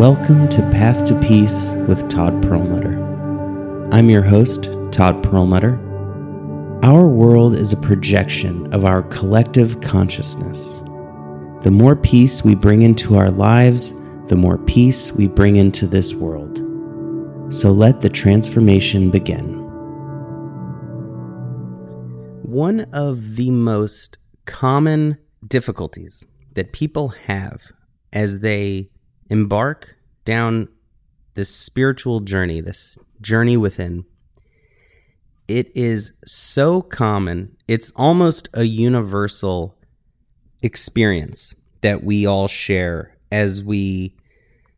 Welcome to Path to Peace with Todd Perelmuter. I'm your host, Todd Perelmuter. Our world is a projection of our collective consciousness. The more peace we bring into our lives, the more peace we bring into this world. So let the transformation begin. One of the most common difficulties that people have as they embark down this spiritual journey, this journey within, it is so common, it's almost a universal experience that we all share as we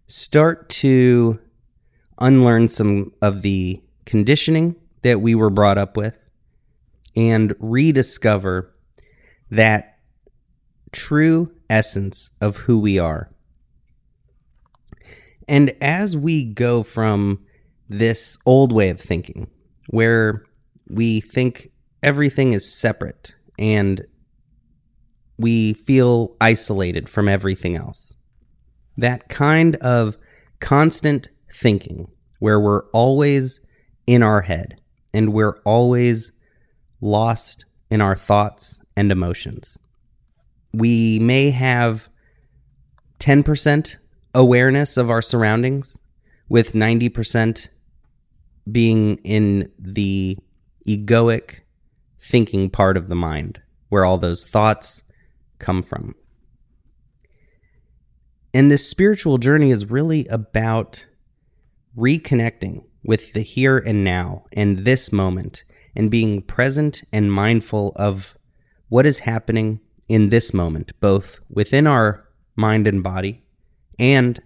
start to unlearn some of the conditioning that we were brought up with and rediscover that true essence of who we are. And as we go from this old way of thinking, where we think everything is separate and we feel isolated from everything else, that kind of constant thinking where we're always in our head and we're always lost in our thoughts and emotions. We may have 10% awareness of our surroundings, with 90% being in the egoic thinking part of the mind, where all those thoughts come from. And this spiritual journey is really about reconnecting with the here and now and this moment and being present and mindful of what is happening in this moment, both within our mind and body and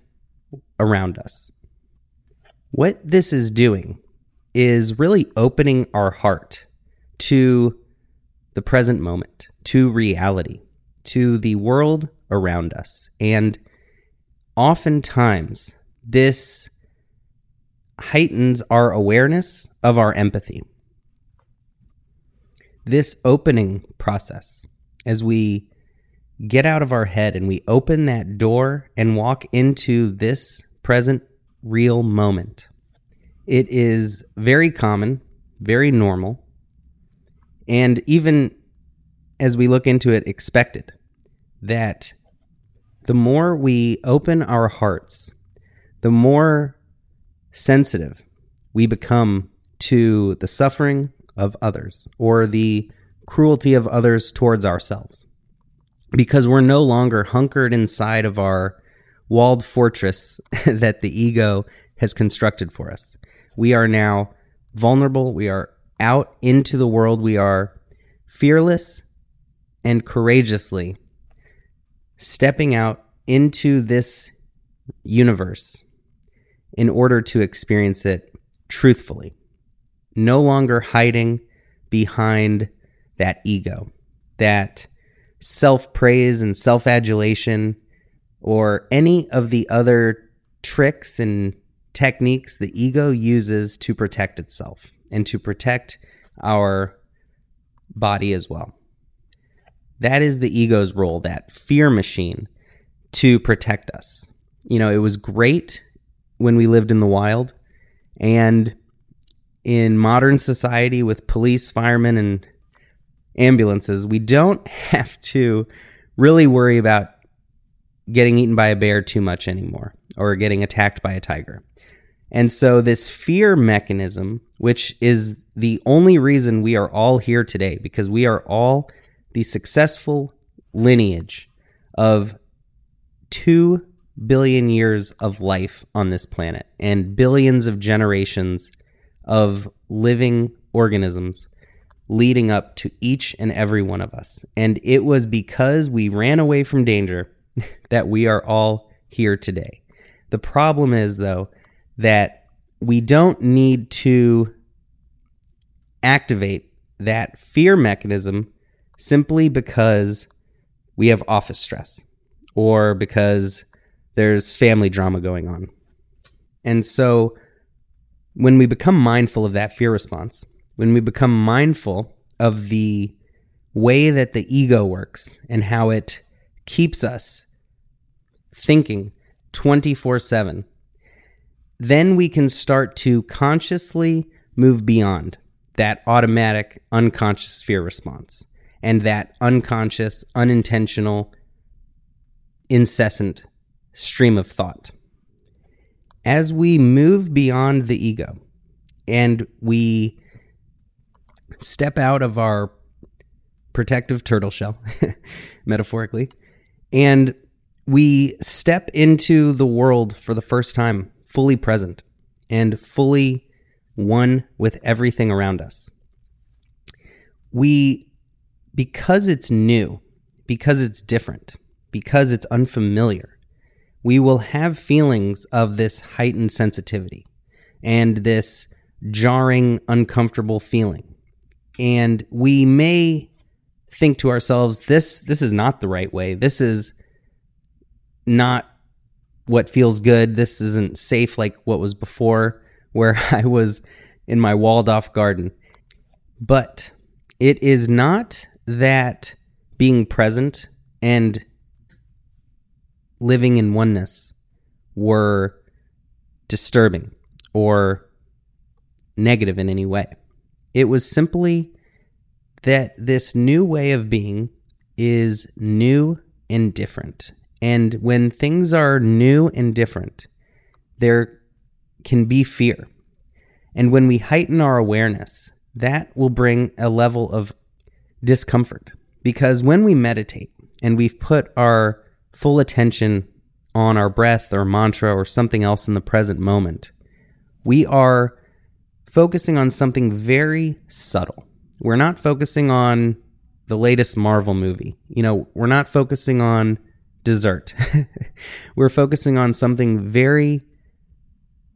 around us. What this is doing is really opening our heart to the present moment, to reality, to the world around us. And oftentimes, this heightens our awareness of our empathy. This opening process, as we get out of our head and we open that door and walk into this present real moment, it is very common, very normal, and even as we look into it, expected that the more we open our hearts, the more sensitive we become to the suffering of others or the cruelty of others towards ourselves. Because we're no longer hunkered inside of our walled fortress that the ego has constructed for us. We are now vulnerable. We are out into the world. We are fearless and courageously stepping out into this universe in order to experience it truthfully, no longer hiding behind that ego, that self praise and self adulation, or any of the other tricks and techniques the ego uses to protect itself and to protect our body as well. That is the ego's role, that fear machine to protect us. You know, it was great when we lived in the wild and in modern society with police, firemen, and ambulances, we don't have to really worry about getting eaten by a bear too much anymore or getting attacked by a tiger. And so, this fear mechanism, which is the only reason we are all here today, because we are all the successful lineage of 2 billion years of life on this planet and billions of generations of living organisms leading up to each and every one of us. And it was because we ran away from danger that we are all here today. The problem is, though, that we don't need to activate that fear mechanism simply because we have office stress or because there's family drama going on. And so when we become mindful of that fear response, when we become mindful of the way that the ego works and how it keeps us thinking 24 7. Then we can start to consciously move beyond that automatic unconscious fear response and that unconscious, unintentional, incessant stream of thought. As we move beyond the ego and we step out of our protective turtle shell, metaphorically, and we step into the world for the first time, fully present and fully one with everything around us. We, because it's new, because it's different, because it's unfamiliar, we will have feelings of this heightened sensitivity and this jarring, uncomfortable feeling. And we may think to ourselves, this, this is not the right way. This is not what feels good. This isn't safe like what was before, where I was in my walled off garden. But it is not that being present and living in oneness were disturbing or negative in any way. It was simply that this new way of being is new and different. And when things are new and different, there can be fear. And when we heighten our awareness, that will bring a level of discomfort. Because when we meditate and we've put our full attention on our breath or mantra or something else in the present moment, we are focusing on something very subtle. We're not focusing on the latest Marvel movie. You know, we're not focusing on dessert. we're focusing on something very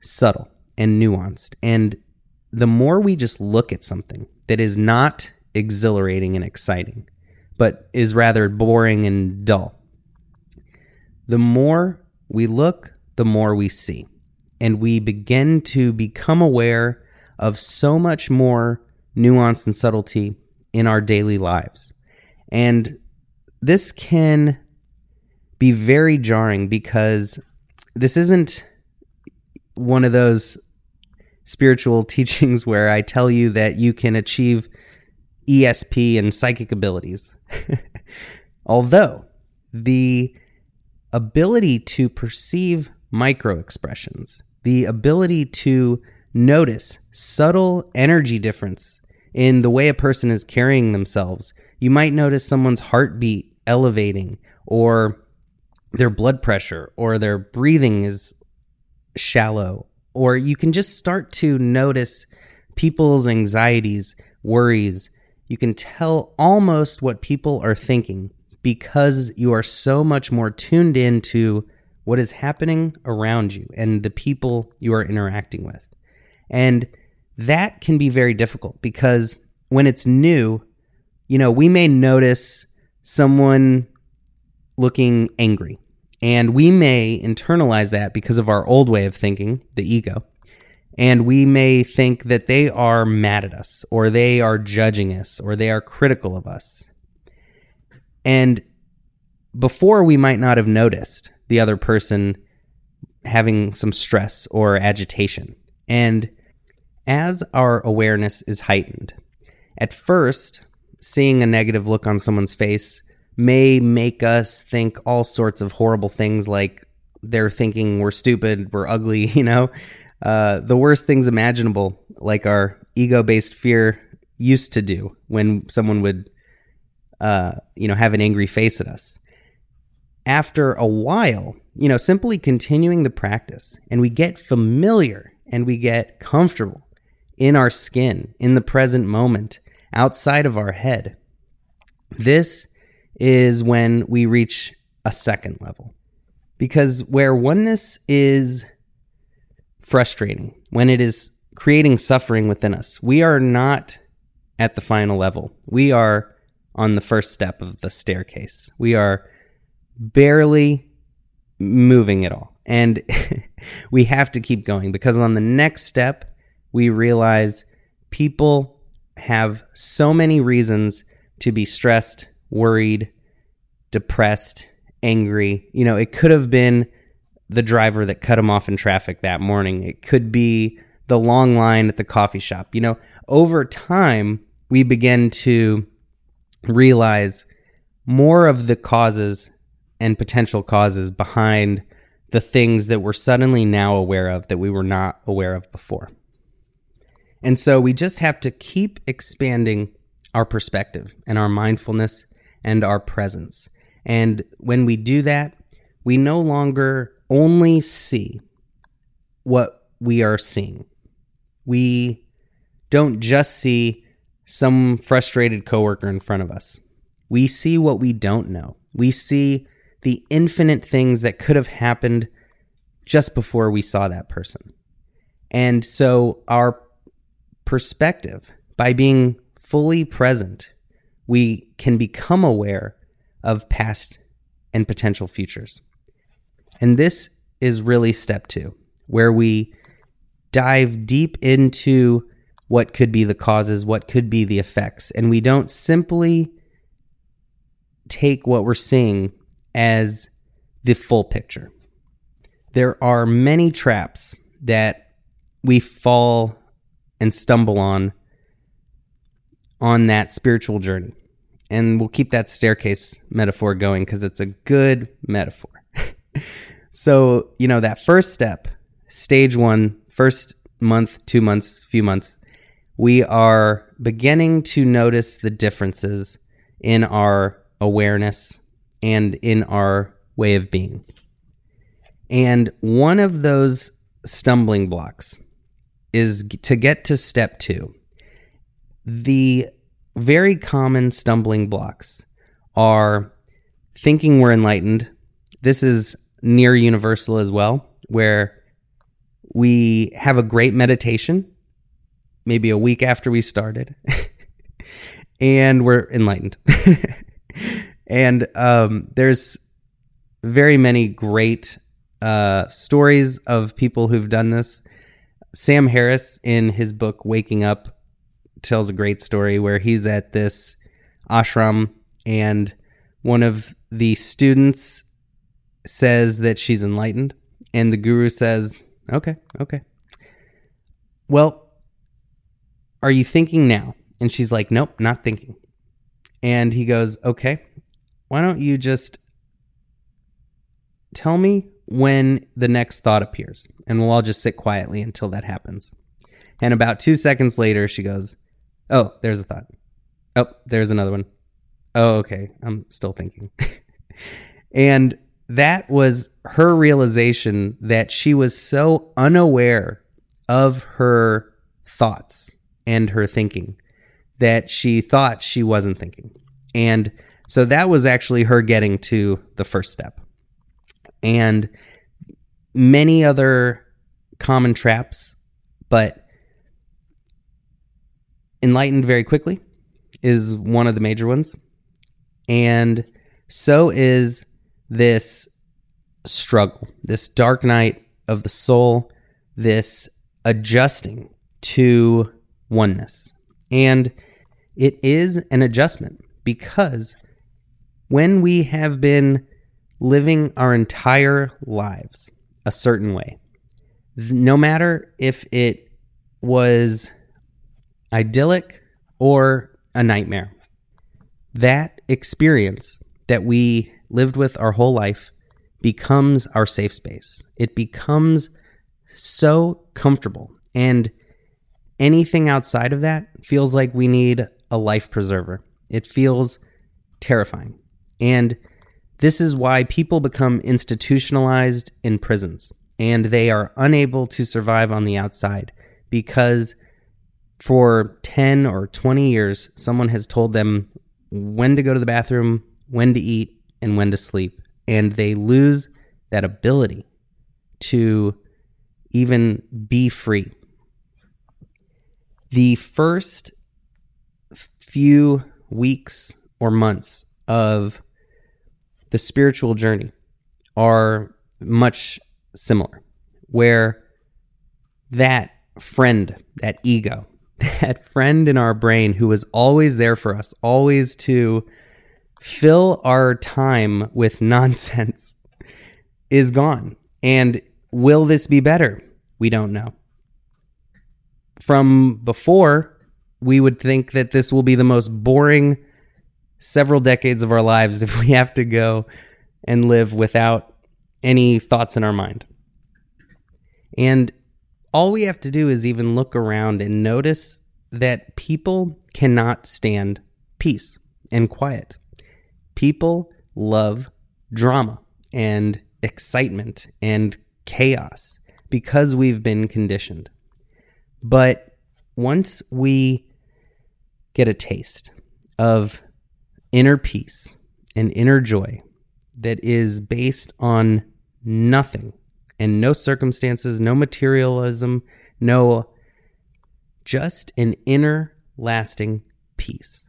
subtle and nuanced. And the more we just look at something that is not exhilarating and exciting, but is rather boring and dull, the more we look, the more we see. And we begin to become aware of so much more nuance and subtlety in our daily lives. And this can be very jarring because this isn't one of those spiritual teachings where I tell you that you can achieve ESP and psychic abilities. Although the ability to perceive micro expressions, the ability to notice subtle energy difference in the way a person is carrying themselves. You might notice someone's heartbeat elevating or their blood pressure or their breathing is shallow or you can just start to notice people's anxieties, worries. You can tell almost what people are thinking because you are so much more tuned into what is happening around you and the people you are interacting with. And that can be very difficult because when it's new, you know, we may notice someone looking angry and we may internalize that because of our old way of thinking, the ego. And we may think that they are mad at us, or they are judging us, or they are critical of us. And before we might not have noticed the other person having some stress or agitation. And as our awareness is heightened, at first, seeing a negative look on someone's face may make us think all sorts of horrible things like they're thinking we're stupid, we're ugly, you know, uh, the worst things imaginable, like our ego based fear used to do when someone would, uh, you know, have an angry face at us. After a while, you know, simply continuing the practice and we get familiar and we get comfortable in our skin, in the present moment, outside of our head. This is when we reach a second level. Because where oneness is frustrating, when it is creating suffering within us, we are not at the final level. We are on the first step of the staircase. We are barely moving at all. And we have to keep going because on the next step, we realize people have so many reasons to be stressed, worried, depressed, angry. You know, it could have been the driver that cut him off in traffic that morning. It could be the long line at the coffee shop. You know, over time, we begin to realize more of the causes and potential causes behind the things that we're suddenly now aware of that we were not aware of before. And so we just have to keep expanding our perspective and our mindfulness and our presence. And when we do that, we no longer only see what we are seeing. We don't just see some frustrated coworker in front of us. We see what we don't know. We see the infinite things that could have happened just before we saw that person. And so our perspective, by being fully present, we can become aware of past and potential futures. And this is really step two, where we dive deep into what could be the causes, what could be the effects, and we don't simply take what we're seeing as the full picture. There are many traps that we fall and stumble on on that spiritual journey. And we'll keep that staircase metaphor going because it's a good metaphor. so, you know, that first step, stage one, first month, two months, few months, we are beginning to notice the differences in our awareness and in our way of being. And one of those stumbling blocks is to get to step two. The very common stumbling blocks are thinking we're enlightened. This is near universal as well, where we have a great meditation, maybe a week after we started, and we're enlightened. and um, there's very many great uh, stories of people who've done this. Sam Harris, in his book Waking Up, tells a great story where he's at this ashram and one of the students says that she's enlightened and the guru says okay okay. Well are you thinking now? And she's like nope not thinking. And he goes okay why don't you just tell me when the next thought appears and we'll all just sit quietly until that happens and about two seconds later she goes Oh, there's a thought. Oh, there's another one. Oh, okay. I'm still thinking. and that was her realization that she was so unaware of her thoughts and her thinking that she thought she wasn't thinking. And so that was actually her getting to the first step. And many other common traps, but enlightened very quickly is one of the major ones. And so is this struggle, this dark night of the soul, this adjusting to oneness. And it is an adjustment because when we have been living our entire lives a certain way, no matter if it was idyllic or a nightmare. That experience that we lived with our whole life becomes our safe space. It becomes so comfortable. And anything outside of that feels like we need a life preserver. It feels terrifying. And this is why people become institutionalized in prisons and they are unable to survive on the outside because for 10 or 20 years, someone has told them when to go to the bathroom, when to eat, and when to sleep. And they lose that ability to even be free. The first few weeks or months of the spiritual journey are much similar, where that friend, that ego, that friend in our brain who was always there for us, always to fill our time with nonsense, is gone. And will this be better? We don't know. From before, we would think that this will be the most boring several decades of our lives if we have to go and live without any thoughts in our mind. And all we have to do is even look around and notice that people cannot stand peace and quiet. People love drama and excitement and chaos because we've been conditioned. But once we get a taste of inner peace and inner joy that is based on nothing and no circumstances, no materialism, no just an inner lasting peace.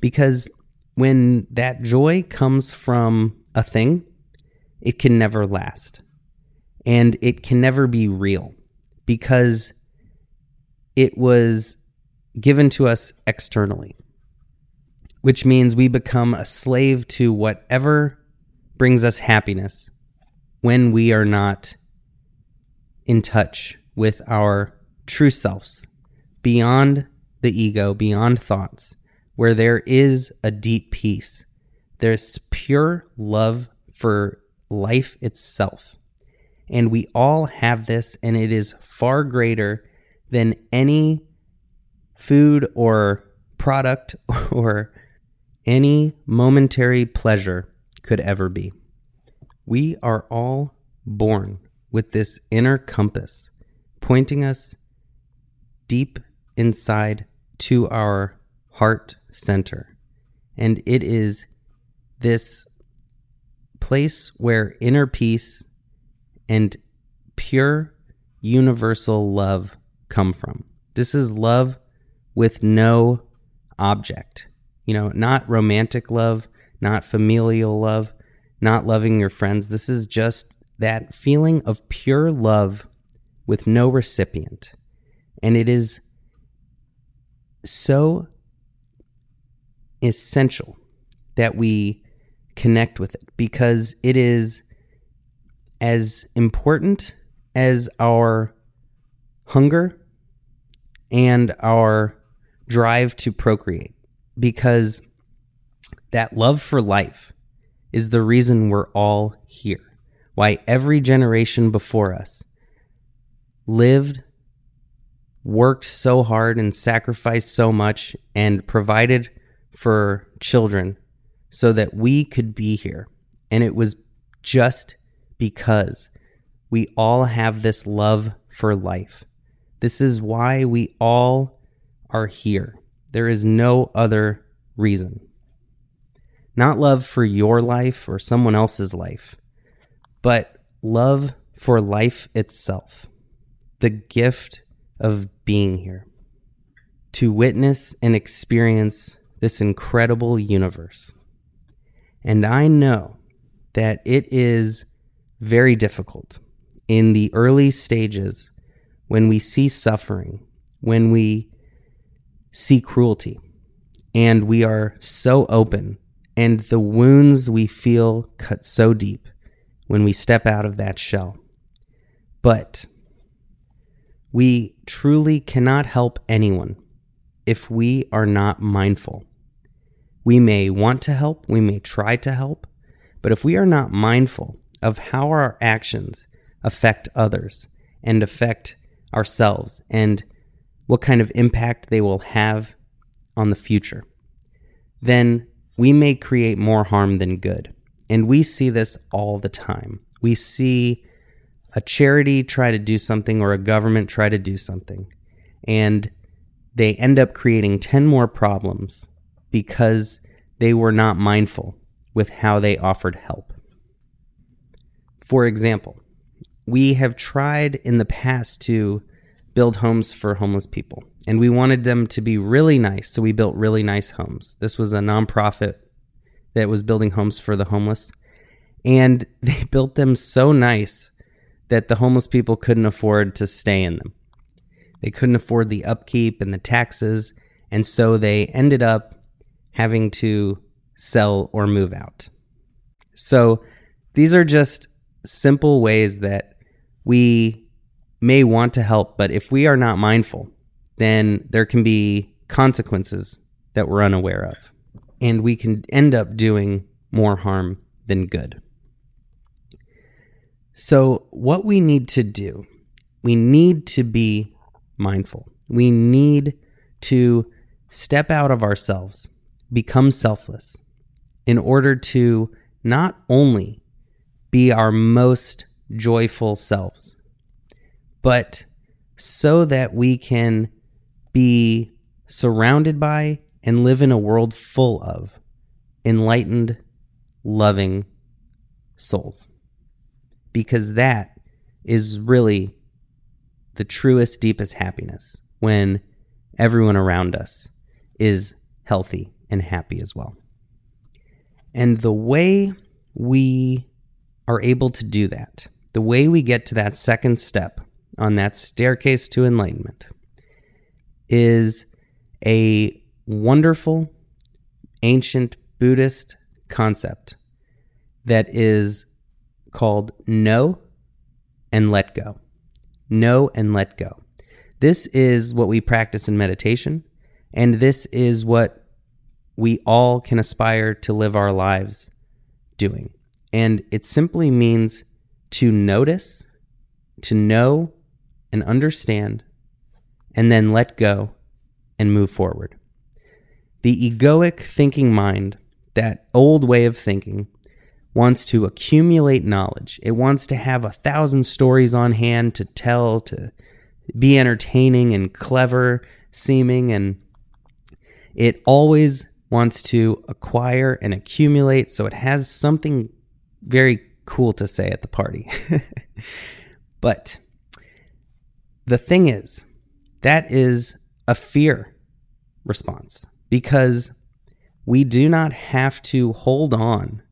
Because when that joy comes from a thing, it can never last. And it can never be real because it was given to us externally, which means we become a slave to whatever brings us happiness when we are not in touch with our true selves, beyond the ego, beyond thoughts, where there is a deep peace. There's pure love for life itself. And we all have this, and it is far greater than any food or product or any momentary pleasure could ever be. We are all born with this inner compass pointing us deep inside to our heart center. And it is this place where inner peace and pure universal love come from. This is love with no object. You know, not romantic love, not familial love, not loving your friends. This is just that feeling of pure love with no recipient. And it is so essential that we connect with it because it is as important as our hunger and our drive to procreate because that love for life is the reason we're all here. Why every generation before us lived, worked so hard, and sacrificed so much, and provided for children so that we could be here. And it was just because we all have this love for life. This is why we all are here. There is no other reason. Not love for your life or someone else's life, but love for life itself. The gift of being here. To witness and experience this incredible universe. And I know that it is very difficult in the early stages when we see suffering, when we see cruelty, and we are so open, and the wounds we feel cut so deep when we step out of that shell. But we truly cannot help anyone if we are not mindful. We may want to help, we may try to help, but if we are not mindful of how our actions affect others and affect ourselves and what kind of impact they will have on the future, then we may create more harm than good. And we see this all the time. We see a charity try to do something or a government try to do something, and they end up creating 10 more problems because they were not mindful with how they offered help. For example, we have tried in the past to build homes for homeless people, and we wanted them to be really nice, so we built really nice homes. This was a nonprofit that was building homes for the homeless, and they built them so nice that the homeless people couldn't afford to stay in them. They couldn't afford the upkeep and the taxes, and so they ended up having to sell or move out. So these are just simple ways that we may want to help, but if we are not mindful, then there can be consequences that we're unaware of. And we can end up doing more harm than good. So, what we need to do, we need to be mindful. We need to step out of ourselves, become selfless, in order to not only be our most joyful selves, but so that we can be surrounded by and live in a world full of enlightened, loving souls. Because that is really the truest, deepest happiness when everyone around us is healthy and happy as well. And the way we are able to do that, the way we get to that second step on that staircase to enlightenment, is a wonderful ancient Buddhist concept that is called know and let go. Know and let go. This is what we practice in meditation, and this is what we all can aspire to live our lives doing. And it simply means to notice, to know and understand, and then let go and move forward. The egoic thinking mind, that old way of thinking, wants to accumulate knowledge. It wants to have a thousand stories on hand to tell, to be entertaining and clever seeming, and it always wants to acquire and accumulate so it has something very cool to say at the party. but the thing is, that is a fear response because we do not have to hold on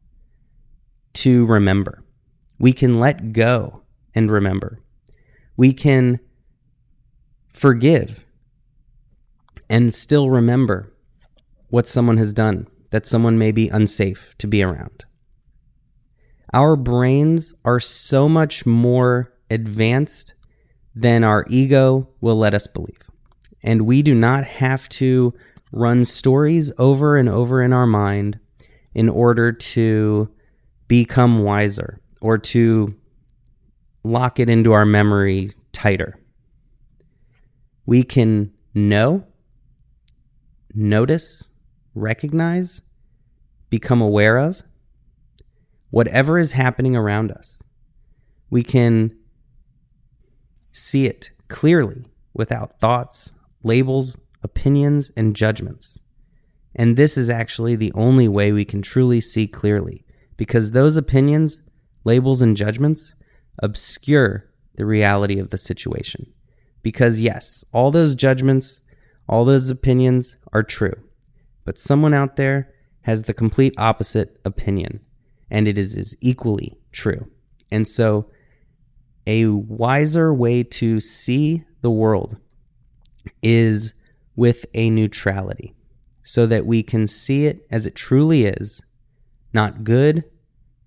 to remember. We can let go and remember. We can forgive and still remember what someone has done, that someone may be unsafe to be around. Our brains are so much more advanced than our ego will let us believe. And we do not have to run stories over and over in our mind in order to become wiser or to lock it into our memory tighter. We can know, notice, recognize, become aware of whatever is happening around us. We can see it clearly without thoughts, labels, opinions, and judgments. And this is actually the only way we can truly see clearly, because those opinions, labels, and judgments obscure the reality of the situation. Because, yes, all those judgments, all those opinions are true. But someone out there has the complete opposite opinion, and it is, is equally true. And so, a wiser way to see the world is with a neutrality so that we can see it as it truly is not good,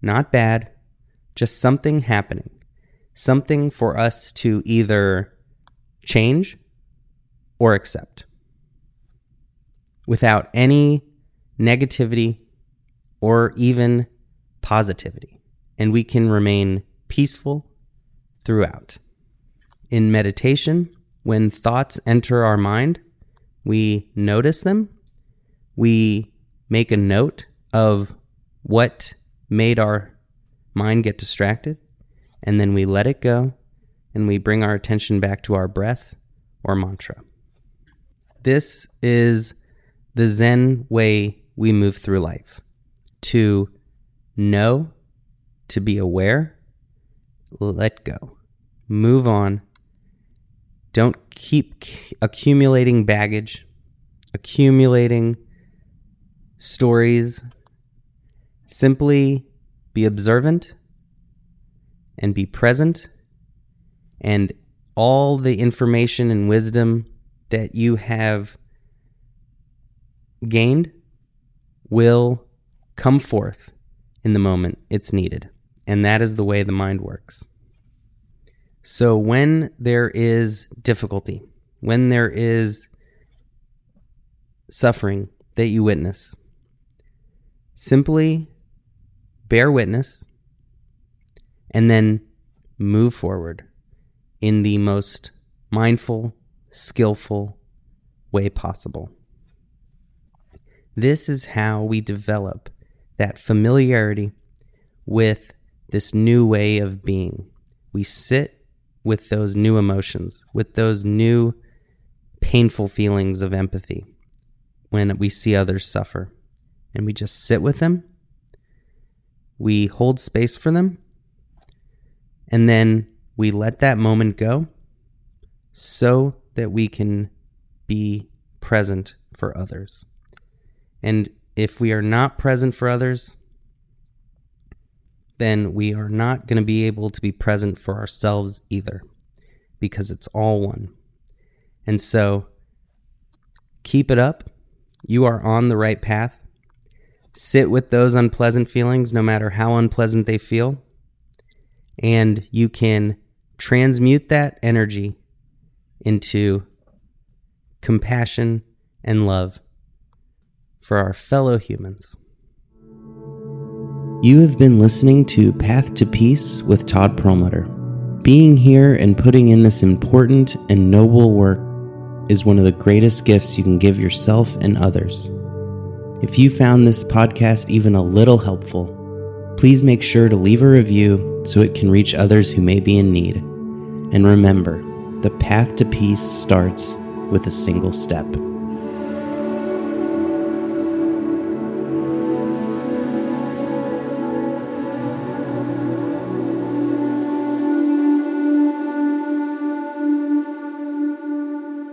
not bad, just something happening, something for us to either change or accept without any negativity or even positivity. And we can remain peaceful throughout. In meditation, when thoughts enter our mind, we notice them, we make a note of what made our mind get distracted, and then we let it go and we bring our attention back to our breath or mantra. This is the Zen way we move through life to know, to be aware, let go, move on. Don't keep accumulating baggage, accumulating stories. Simply be observant and be present, and all the information and wisdom that you have gained will come forth in the moment it's needed. And that is the way the mind works. So when there is difficulty, when there is suffering that you witness, simply bear witness and then move forward in the most mindful, skillful way possible. This is how we develop that familiarity with this new way of being. We sit with those new emotions, with those new painful feelings of empathy when we see others suffer. And we just sit with them. We hold space for them. And then we let that moment go so that we can be present for others. And if we are not present for others, then we are not going to be able to be present for ourselves either because it's all one. And so keep it up. You are on the right path. Sit with those unpleasant feelings, no matter how unpleasant they feel. And you can transmute that energy into compassion and love for our fellow humans. You have been listening to Path to Peace with Todd Perelmuter. Being here and putting in this important and noble work is one of the greatest gifts you can give yourself and others. If you found this podcast even a little helpful, please make sure to leave a review so it can reach others who may be in need. And remember, the path to peace starts with a single step.